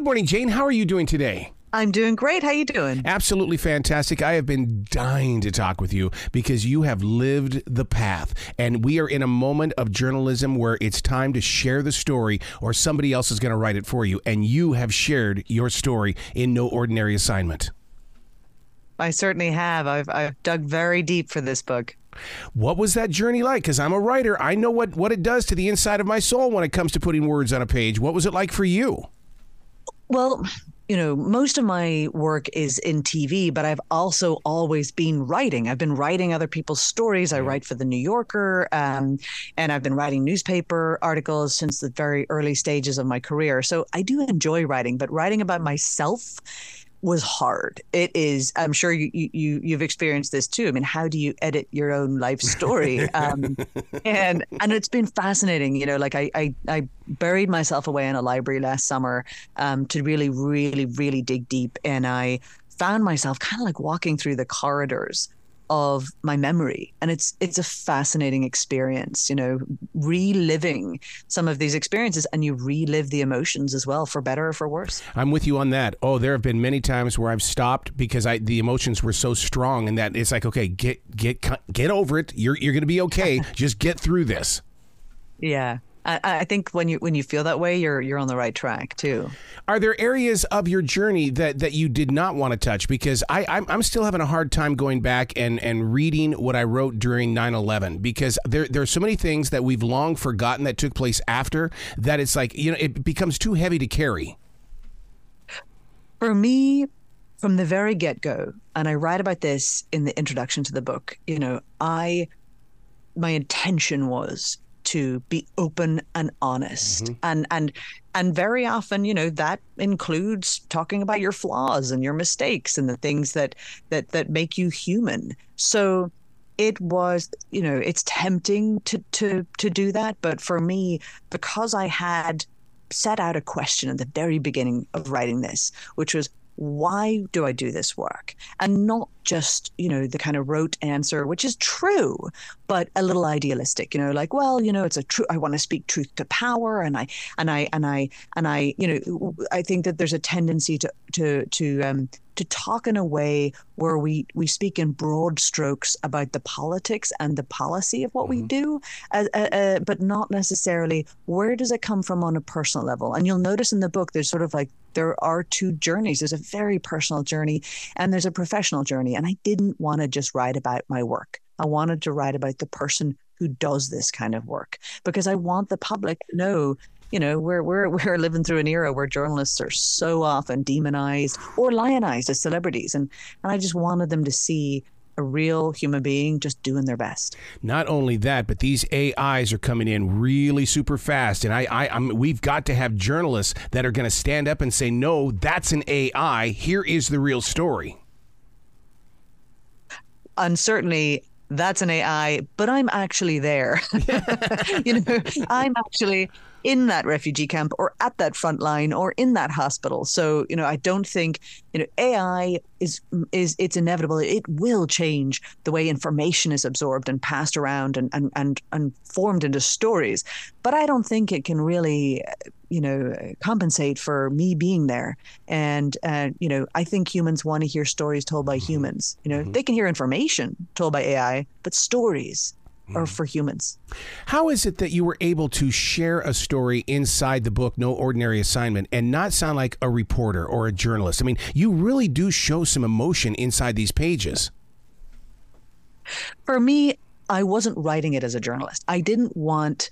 Good morning, Jane. How are you doing today? I'm doing great. How are you doing? Absolutely fantastic. I have been dying to talk with you because you have lived the path and we are in a moment of journalism where it's time to share the story or somebody else is going to write it for you and you have shared your story in no ordinary assignment. I certainly have. I've I've dug very deep for this book. What was that journey like? Because I'm a writer. I know what, what it does to the inside of my soul when it comes to putting words on a page. What was it like for you? Well, you know, most of my work is in TV, but I've also always been writing. I've been writing other people's stories. I write for the New Yorker, um, and I've been writing newspaper articles since the very early stages of my career. So I do enjoy writing, but writing about myself was hard. It is. I'm sure you you you've experienced this too. I mean, how do you edit your own life story? Um, and and it's been fascinating. You know, like I I, I buried myself away in a library last summer um, to really really really dig deep, and I found myself kind of like walking through the corridors of my memory. And it's it's a fascinating experience you know reliving some of these experiences and you relive the emotions as well for better or for worse. I'm with you on that. Oh there have been many times where i've stopped because i the emotions were so strong and that it's like okay get get get over it. You're you're going to be okay. Just get through this. Yeah I, I think when you when you feel that way, you're you're on the right track too. Are there areas of your journey that, that you did not want to touch? Because I I'm, I'm still having a hard time going back and, and reading what I wrote during 9/11 because there there are so many things that we've long forgotten that took place after that it's like you know it becomes too heavy to carry. For me, from the very get go, and I write about this in the introduction to the book. You know, I my intention was to be open and honest mm-hmm. and and and very often you know that includes talking about your flaws and your mistakes and the things that that that make you human so it was you know it's tempting to to to do that but for me because i had set out a question at the very beginning of writing this which was why do I do this work? And not just, you know, the kind of rote answer, which is true, but a little idealistic, you know, like, well, you know, it's a true, I want to speak truth to power. And I, and I, and I, and I, you know, I think that there's a tendency to, to, to, um, to talk in a way where we we speak in broad strokes about the politics and the policy of what mm-hmm. we do, uh, uh, uh, but not necessarily where does it come from on a personal level. And you'll notice in the book there's sort of like there are two journeys. There's a very personal journey and there's a professional journey. And I didn't want to just write about my work. I wanted to write about the person who does this kind of work because I want the public to know you know, we're we're we're living through an era where journalists are so often demonized or lionized as celebrities, and and I just wanted them to see a real human being just doing their best. Not only that, but these AIs are coming in really super fast, and I, I, I'm, we've got to have journalists that are going to stand up and say, "No, that's an AI. Here is the real story." And certainly, that's an AI, but I'm actually there. you know, I'm actually in that refugee camp or at that front line or in that hospital. So, you know, I don't think, you know, AI is is it's inevitable. It will change the way information is absorbed and passed around and and and, and formed into stories. But I don't think it can really you know compensate for me being there and uh, you know i think humans want to hear stories told by mm-hmm. humans you know mm-hmm. they can hear information told by ai but stories or for humans. How is it that you were able to share a story inside the book, No Ordinary Assignment, and not sound like a reporter or a journalist? I mean, you really do show some emotion inside these pages. For me, I wasn't writing it as a journalist. I didn't want,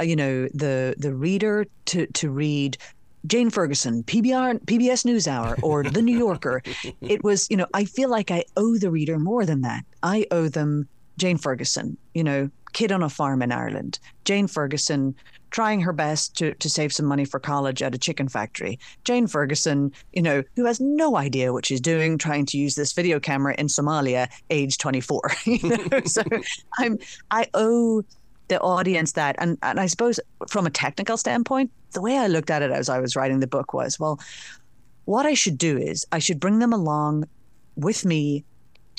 uh, you know, the the reader to to read Jane Ferguson, PBR, PBS NewsHour, or The New Yorker. it was, you know, I feel like I owe the reader more than that. I owe them Jane Ferguson, you know, kid on a farm in Ireland. Jane Ferguson trying her best to, to save some money for college at a chicken factory. Jane Ferguson, you know, who has no idea what she's doing, trying to use this video camera in Somalia, age 24. You know? so I'm I owe the audience that and, and I suppose from a technical standpoint, the way I looked at it as I was writing the book was, well, what I should do is I should bring them along with me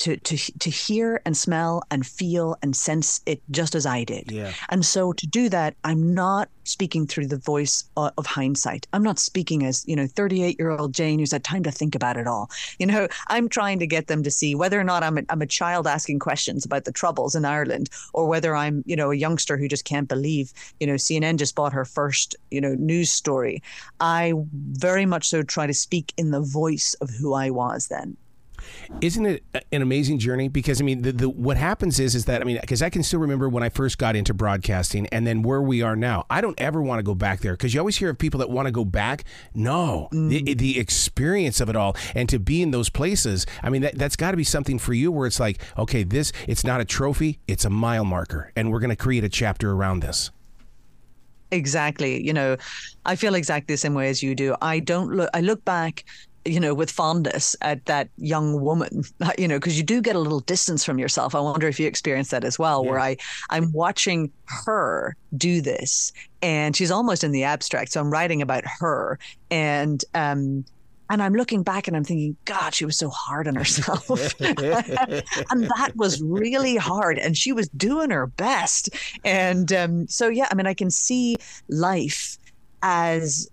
to to to hear and smell and feel and sense it just as I did. Yeah. And so to do that, I'm not speaking through the voice of, of hindsight. I'm not speaking as you know 38 year old Jane who's had time to think about it all. You know, I'm trying to get them to see whether or not I'm a, I'm a child asking questions about the troubles in Ireland, or whether I'm you know a youngster who just can't believe you know CNN just bought her first you know news story. I very much so try to speak in the voice of who I was then. Isn't it an amazing journey? Because I mean, the, the what happens is is that I mean, because I can still remember when I first got into broadcasting, and then where we are now. I don't ever want to go back there because you always hear of people that want to go back. No, mm. the, the experience of it all, and to be in those places. I mean, that, that's got to be something for you where it's like, okay, this it's not a trophy, it's a mile marker, and we're going to create a chapter around this. Exactly. You know, I feel exactly the same way as you do. I don't look. I look back you know, with fondness at that young woman, you know, because you do get a little distance from yourself. I wonder if you experience that as well, yeah. where I I'm watching her do this, and she's almost in the abstract. So I'm writing about her, and um, and I'm looking back and I'm thinking, God, she was so hard on herself, and that was really hard, and she was doing her best, and um, so yeah, I mean, I can see life as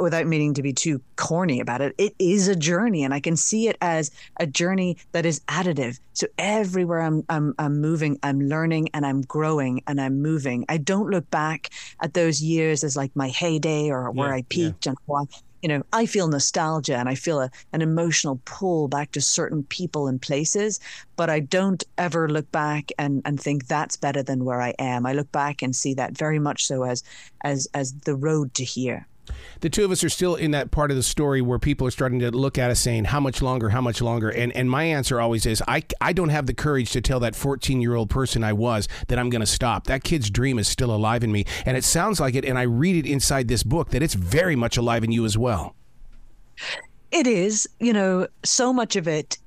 without meaning to be too corny about it it is a journey and i can see it as a journey that is additive. So everywhere i'm i'm, I'm moving i'm learning and i'm growing and i'm moving. I don't look back at those years as like my heyday or where yeah, i peaked yeah. and what you know, I feel nostalgia and I feel a, an emotional pull back to certain people and places, but I don't ever look back and, and think that's better than where I am. I look back and see that very much so as as as the road to here the two of us are still in that part of the story where people are starting to look at us saying, how much longer, how much longer? And, and my answer always is, I, I don't have the courage to tell that 14 year old person I was that I'm going to stop. That kid's dream is still alive in me. And it sounds like it, and I read it inside this book, that it's very much alive in you as well. It is. You know, so much of it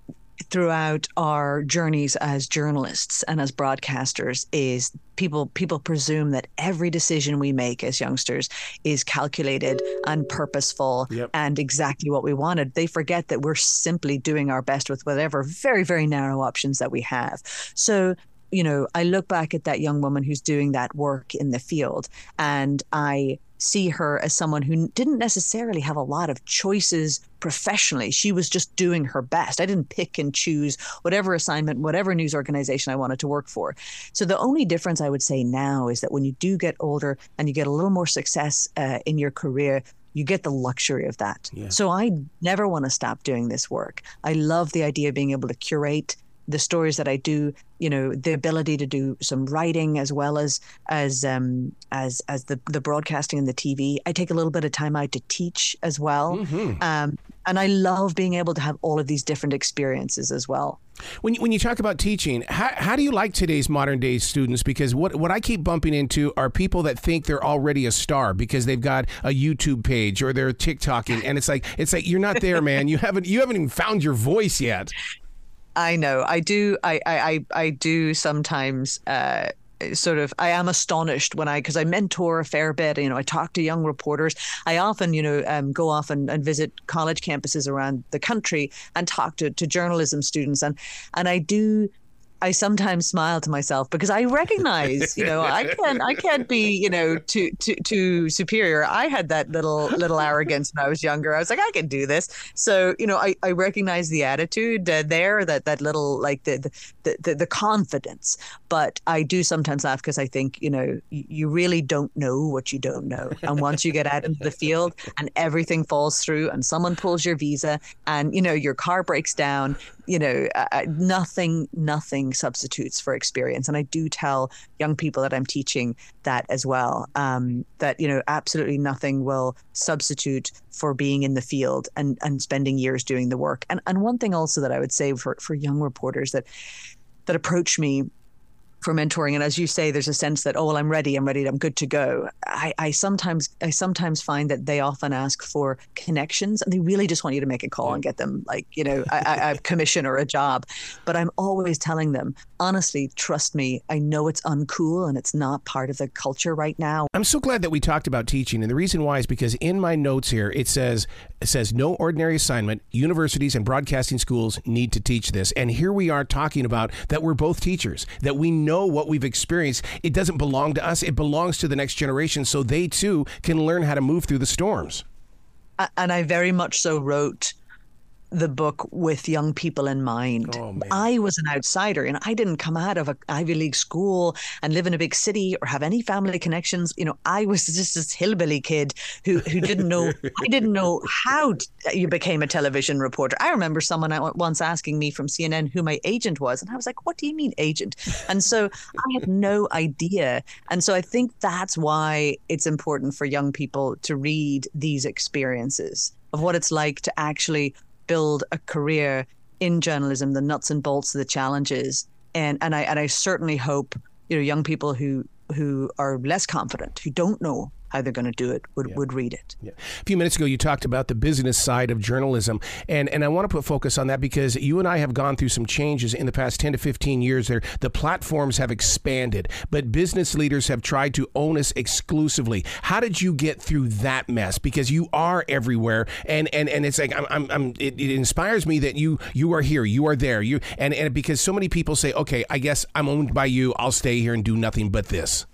throughout our journeys as journalists and as broadcasters is people people presume that every decision we make as youngsters is calculated and purposeful yep. and exactly what we wanted they forget that we're simply doing our best with whatever very very narrow options that we have so you know i look back at that young woman who's doing that work in the field and i see her as someone who didn't necessarily have a lot of choices professionally. She was just doing her best. I didn't pick and choose whatever assignment, whatever news organization I wanted to work for. So the only difference I would say now is that when you do get older and you get a little more success uh, in your career, you get the luxury of that. Yeah. So I never want to stop doing this work. I love the idea of being able to curate the stories that I do, you know, the ability to do some writing as well as as um, as as the the broadcasting and the TV. I take a little bit of time out to teach as well, mm-hmm. um, and I love being able to have all of these different experiences as well. When you, when you talk about teaching, how, how do you like today's modern day students? Because what what I keep bumping into are people that think they're already a star because they've got a YouTube page or they're TikToking, and it's like it's like you're not there, man. You haven't you haven't even found your voice yet. I know. I do. I I I do sometimes. Uh, sort of i am astonished when i because i mentor a fair bit you know i talk to young reporters i often you know um, go off and, and visit college campuses around the country and talk to, to journalism students and and i do I sometimes smile to myself because I recognize, you know, I can't, I can't be, you know, too, too, too superior. I had that little, little arrogance when I was younger. I was like, I can do this. So, you know, I, I recognize the attitude uh, there, that, that little, like the, the, the, the confidence. But I do sometimes laugh because I think, you know, you really don't know what you don't know. And once you get out into the field and everything falls through and someone pulls your visa and, you know, your car breaks down, you know, uh, nothing, nothing substitutes for experience. And I do tell young people that I'm teaching that as well. Um, that you know, absolutely nothing will substitute for being in the field and and spending years doing the work. And and one thing also that I would say for for young reporters that that approach me for mentoring. And as you say there's a sense that oh well i'm ready. I'm ready. I'm good to go. I, I sometimes i sometimes find that they often ask for connections and they really just want you to make a call and get them like you know a, a commission or a job. But i'm always telling them honestly trust me i know it's uncool and it's not part of the culture right now. I'm so glad that we talked about teaching. And the reason why is because in my notes here it says it says no ordinary assignment. Universities and broadcasting schools need to teach this. And here we are talking about that we're both teachers that we know know what we've experienced. It doesn't belong to us, it belongs to the next generation so they too can learn how to move through the storms. And I very much so wrote the book with young people in mind. Oh, I was an outsider and I didn't come out of an Ivy League school and live in a big city or have any family connections. You know, I was just this hillbilly kid who who didn't know I didn't know how you became a television reporter. I remember someone once asking me from CNN who my agent was and I was like, "What do you mean agent?" And so I had no idea. And so I think that's why it's important for young people to read these experiences of what it's like to actually build a career in journalism, the nuts and bolts of the challenges. And and I and I certainly hope you know young people who who are less confident, who don't know how they're going to do it would, yeah. would read it. Yeah. A few minutes ago, you talked about the business side of journalism, and, and I want to put focus on that because you and I have gone through some changes in the past 10 to 15 years. There, the platforms have expanded, but business leaders have tried to own us exclusively. How did you get through that mess? Because you are everywhere, and, and, and it's like I'm, I'm, I'm it, it inspires me that you you are here, you are there, you and and because so many people say, okay, I guess I'm owned by you. I'll stay here and do nothing but this.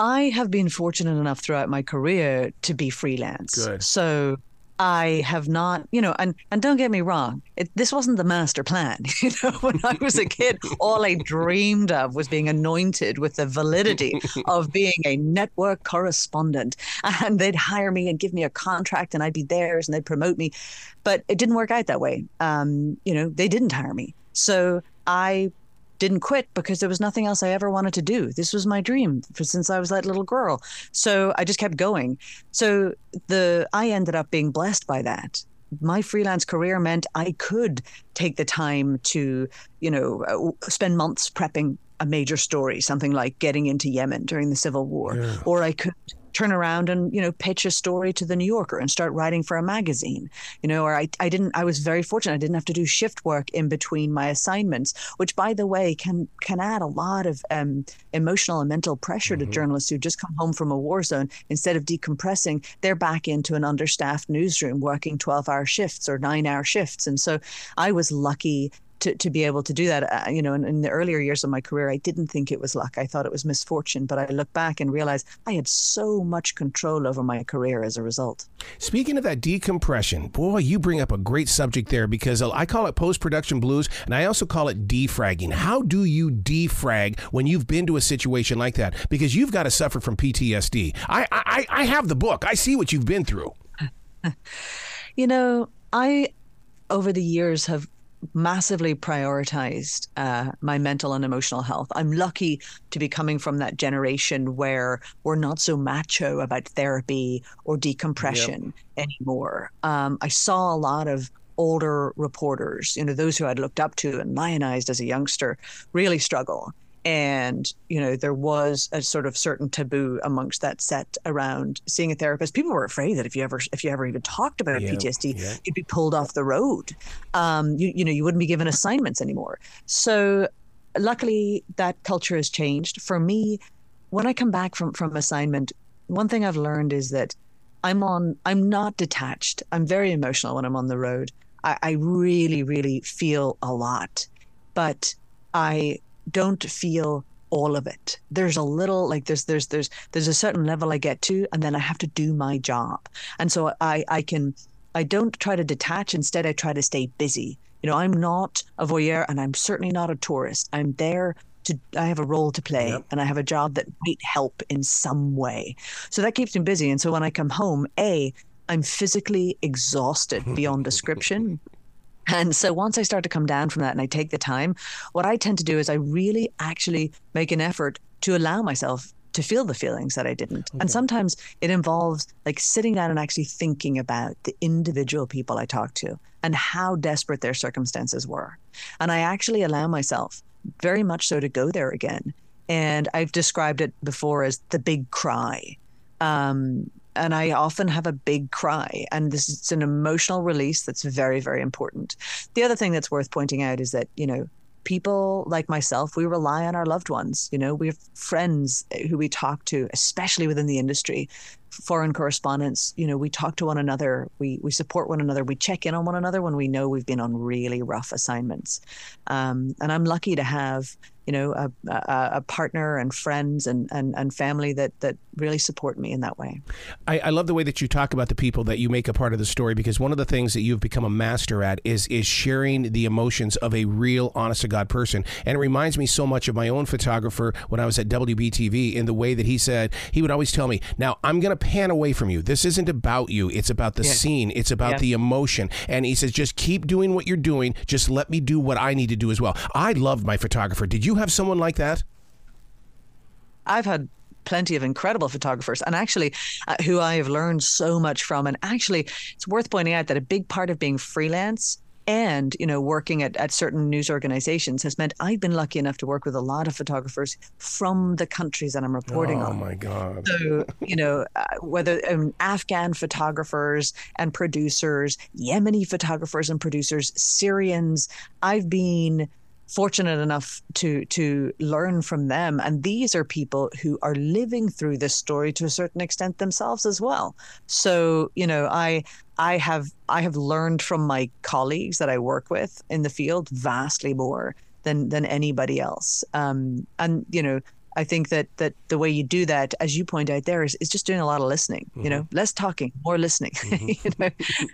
I have been fortunate enough throughout my career to be freelance. Good. So I have not, you know, and and don't get me wrong, it, this wasn't the master plan. You know, when I was a kid, all I dreamed of was being anointed with the validity of being a network correspondent, and they'd hire me and give me a contract, and I'd be theirs, and they'd promote me, but it didn't work out that way. Um, you know, they didn't hire me, so I didn't quit because there was nothing else I ever wanted to do. This was my dream for, since I was that little girl. So I just kept going. So the I ended up being blessed by that. My freelance career meant I could take the time to, you know, uh, spend months prepping a major story, something like getting into Yemen during the civil war, yeah. or I could turn around and you know pitch a story to the New Yorker and start writing for a magazine you know or I, I didn't I was very fortunate I didn't have to do shift work in between my assignments which by the way can can add a lot of um, emotional and mental pressure mm-hmm. to journalists who just come home from a war zone instead of decompressing they're back into an understaffed newsroom working 12 hour shifts or 9 hour shifts and so I was lucky to, to be able to do that. Uh, you know, in, in, the earlier years of my career, I didn't think it was luck. I thought it was misfortune. But I look back and realize I had so much control over my career as a result. Speaking of that decompression, boy, you bring up a great subject there because I call it post production blues and I also call it defragging. How do you defrag when you've been to a situation like that? Because you've got to suffer from PTSD. I, I, I have the book, I see what you've been through. you know, I over the years have massively prioritized uh, my mental and emotional health. I'm lucky to be coming from that generation where we're not so macho about therapy or decompression yep. anymore. Um, I saw a lot of older reporters, you know, those who I'd looked up to and lionized as a youngster, really struggle and you know there was a sort of certain taboo amongst that set around seeing a therapist. People were afraid that if you ever if you ever even talked about yeah, ptsd yeah. you'd be pulled off the road. Um, you, you know you wouldn't be given assignments anymore. So luckily that culture has changed. For me when i come back from from assignment one thing i've learned is that i'm on i'm not detached. I'm very emotional when i'm on the road. I, I really really feel a lot. But i don't feel all of it. There's a little like there's there's there's there's a certain level I get to, and then I have to do my job. And so I I can I don't try to detach. Instead, I try to stay busy. You know, I'm not a voyeur, and I'm certainly not a tourist. I'm there to. I have a role to play, yep. and I have a job that might help in some way. So that keeps me busy. And so when I come home, a I'm physically exhausted beyond description. And so once I start to come down from that and I take the time, what I tend to do is I really actually make an effort to allow myself to feel the feelings that I didn't. Okay. And sometimes it involves like sitting down and actually thinking about the individual people I talked to and how desperate their circumstances were. And I actually allow myself very much so to go there again. And I've described it before as the big cry. Um, and I often have a big cry, and this is an emotional release that's very, very important. The other thing that's worth pointing out is that you know people like myself, we rely on our loved ones. You know, we have friends who we talk to, especially within the industry, foreign correspondents. You know, we talk to one another, we we support one another, we check in on one another when we know we've been on really rough assignments. Um, and I'm lucky to have you know a, a, a, partner and friends and, and, and family that that really support me in that way I, I, love the way that you talk about the people that you make a part of the story because one of the things that you've become a master at is is sharing the emotions of a real honest to god person and it reminds me so much of my own photographer when i was at wbtv in the way that he said he would always tell me now i'm going to pan away from you. This isn't about you. It's about the yeah. scene. It's about yeah. the emotion. And he says just keep doing what you're doing. Just let me do what i need to do as well. I loved my photographer. Did you have someone like that? I've had plenty of incredible photographers and actually uh, who I have learned so much from. And actually it's worth pointing out that a big part of being freelance and you know working at, at certain news organizations has meant I've been lucky enough to work with a lot of photographers from the countries that I'm reporting oh, on. Oh my god! So you know uh, whether um, Afghan photographers and producers, Yemeni photographers and producers, Syrians. I've been fortunate enough to to learn from them and these are people who are living through this story to a certain extent themselves as well so you know i i have i have learned from my colleagues that i work with in the field vastly more than than anybody else. Um, and you know I think that that the way you do that, as you point out there, is, is just doing a lot of listening. Mm-hmm. You know, less talking, more listening. Mm-hmm. you know,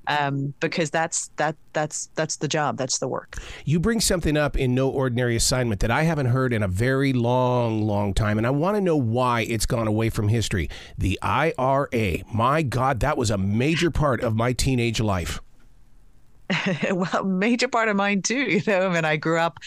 um, because that's that that's that's the job, that's the work. You bring something up in No Ordinary Assignment that I haven't heard in a very long, long time, and I want to know why it's gone away from history. The IRA. My God, that was a major part of my teenage life. well, major part of mine too. You know, I mean, I grew up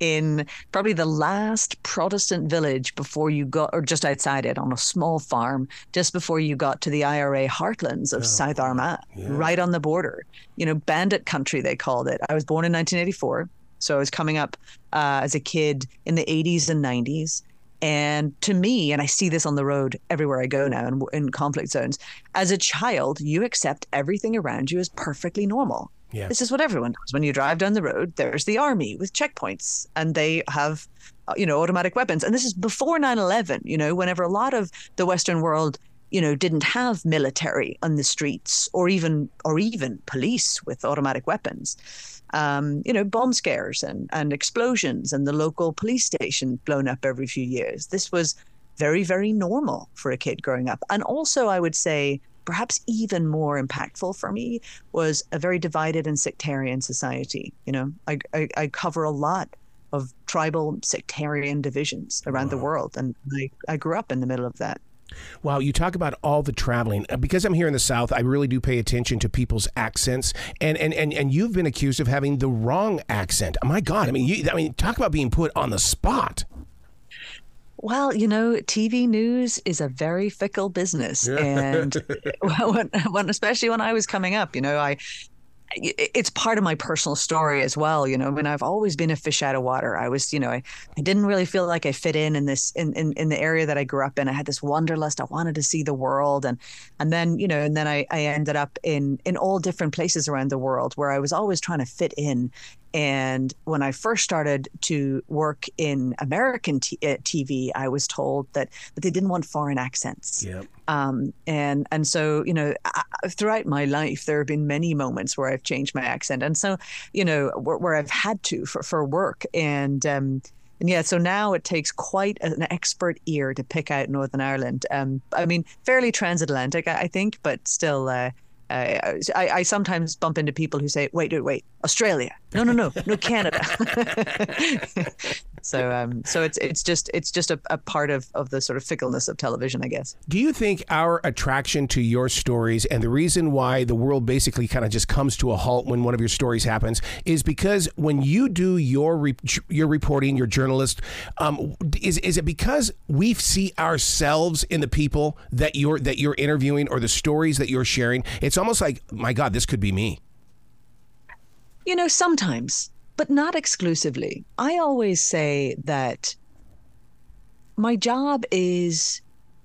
in probably the last Protestant village before you got, or just outside it, on a small farm, just before you got to the IRA heartlands of oh, South Armagh, yeah. right on the border. You know, bandit country they called it. I was born in 1984, so I was coming up uh, as a kid in the 80s and 90s. And to me, and I see this on the road everywhere I go now in, in conflict zones, as a child, you accept everything around you as perfectly normal yeah. This is what everyone does. When you drive down the road, there's the army with checkpoints and they have, uh, you know, automatic weapons. And this is before 9 11, you know, whenever a lot of the Western world, you know, didn't have military on the streets or even or even police with automatic weapons. Um, you know, bomb scares and, and explosions and the local police station blown up every few years. This was very, very normal for a kid growing up. And also, I would say, perhaps even more impactful for me was a very divided and sectarian society. You know, I, I, I cover a lot of tribal sectarian divisions around wow. the world, and I, I grew up in the middle of that. Wow, you talk about all the traveling. Uh, because I'm here in the South, I really do pay attention to people's accents, and and and, and you've been accused of having the wrong accent. My God, I mean, you, I mean, talk about being put on the spot. Well, you know, TV news is a very fickle business, and when, when, especially when I was coming up, you know, I it's part of my personal story as well. You know, I mean, I've always been a fish out of water. I was, you know, I, I didn't really feel like I fit in in this in, in, in the area that I grew up in. I had this wanderlust. I wanted to see the world, and and then you know, and then I, I ended up in in all different places around the world where I was always trying to fit in. And when I first started to work in American t- uh, TV, I was told that, that they didn't want foreign accents. Yep. Um, and and so you know, I, throughout my life, there have been many moments where I've changed my accent, and so you know, where, where I've had to for for work, and um, and yeah, so now it takes quite an expert ear to pick out Northern Ireland. Um, I mean, fairly transatlantic, I, I think, but still. Uh, I, I, sometimes bump into people who say, "Wait, wait, wait, Australia? No, no, no, no, Canada." so, um, so it's it's just it's just a, a, part of of the sort of fickleness of television, I guess. Do you think our attraction to your stories and the reason why the world basically kind of just comes to a halt when one of your stories happens is because when you do your re- your reporting, your journalist, um, is is it because we see ourselves in the people that you're that you're interviewing or the stories that you're sharing? It's almost like, my God, this could be me. You know, sometimes, but not exclusively. I always say that my job is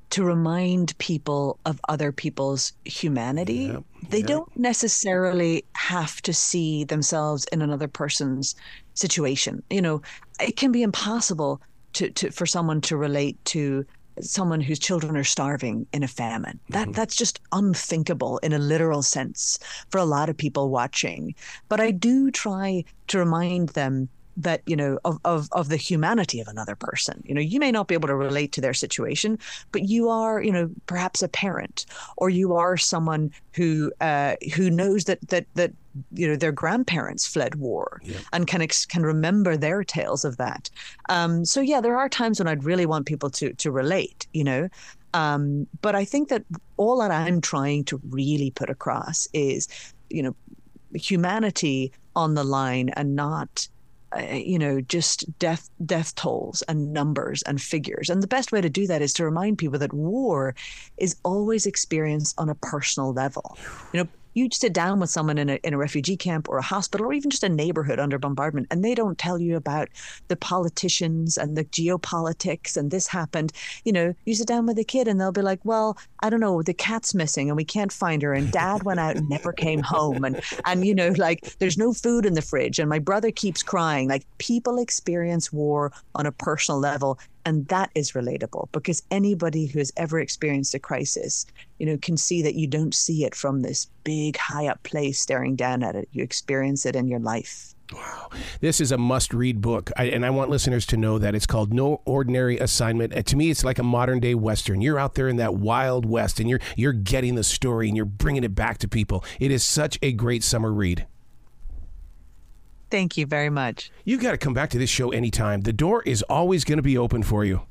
to remind people of other people's humanity. Yep, they yep. don't necessarily have to see themselves in another person's situation. You know, it can be impossible to, to for someone to relate to someone whose children are starving in a famine. That mm-hmm. that's just unthinkable in a literal sense for a lot of people watching. But I do try to remind them that you know of, of of the humanity of another person. You know you may not be able to relate to their situation but you are you know perhaps a parent or you are someone who uh, who knows that that that you know their grandparents fled war yeah. and can ex- can remember their tales of that. Um, so yeah there are times when I'd really want people to to relate you know. Um, but I think that all that I'm trying to really put across is you know humanity on the line and not Uh, you know just death death tolls and numbers and figures. And the best way to do that is to remind people that war is always experienced on a personal level. You know you sit down with someone in a, in a refugee camp or a hospital or even just a neighborhood under bombardment and they don't tell you about the politicians and the geopolitics and this happened you know you sit down with a kid and they'll be like well i don't know the cat's missing and we can't find her and dad went out and never came home and and you know like there's no food in the fridge and my brother keeps crying. Like people experience war on a personal level and that is relatable because anybody who has ever experienced a crisis you know can see that you don't see it from this big high up place staring down at it you experience it in your life Wow. This is a must read book. I, and I want listeners to know that it's called No Ordinary Assignment. To me, it's like a modern day Western. You're out there in that wild West and you're, you're getting the story and you're bringing it back to people. It is such a great summer read. Thank you very much. You've got to come back to this show anytime. The door is always going to be open for you.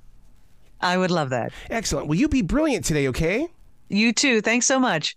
I would love that. Excellent. Will you be brilliant today, okay? You too. Thanks so much.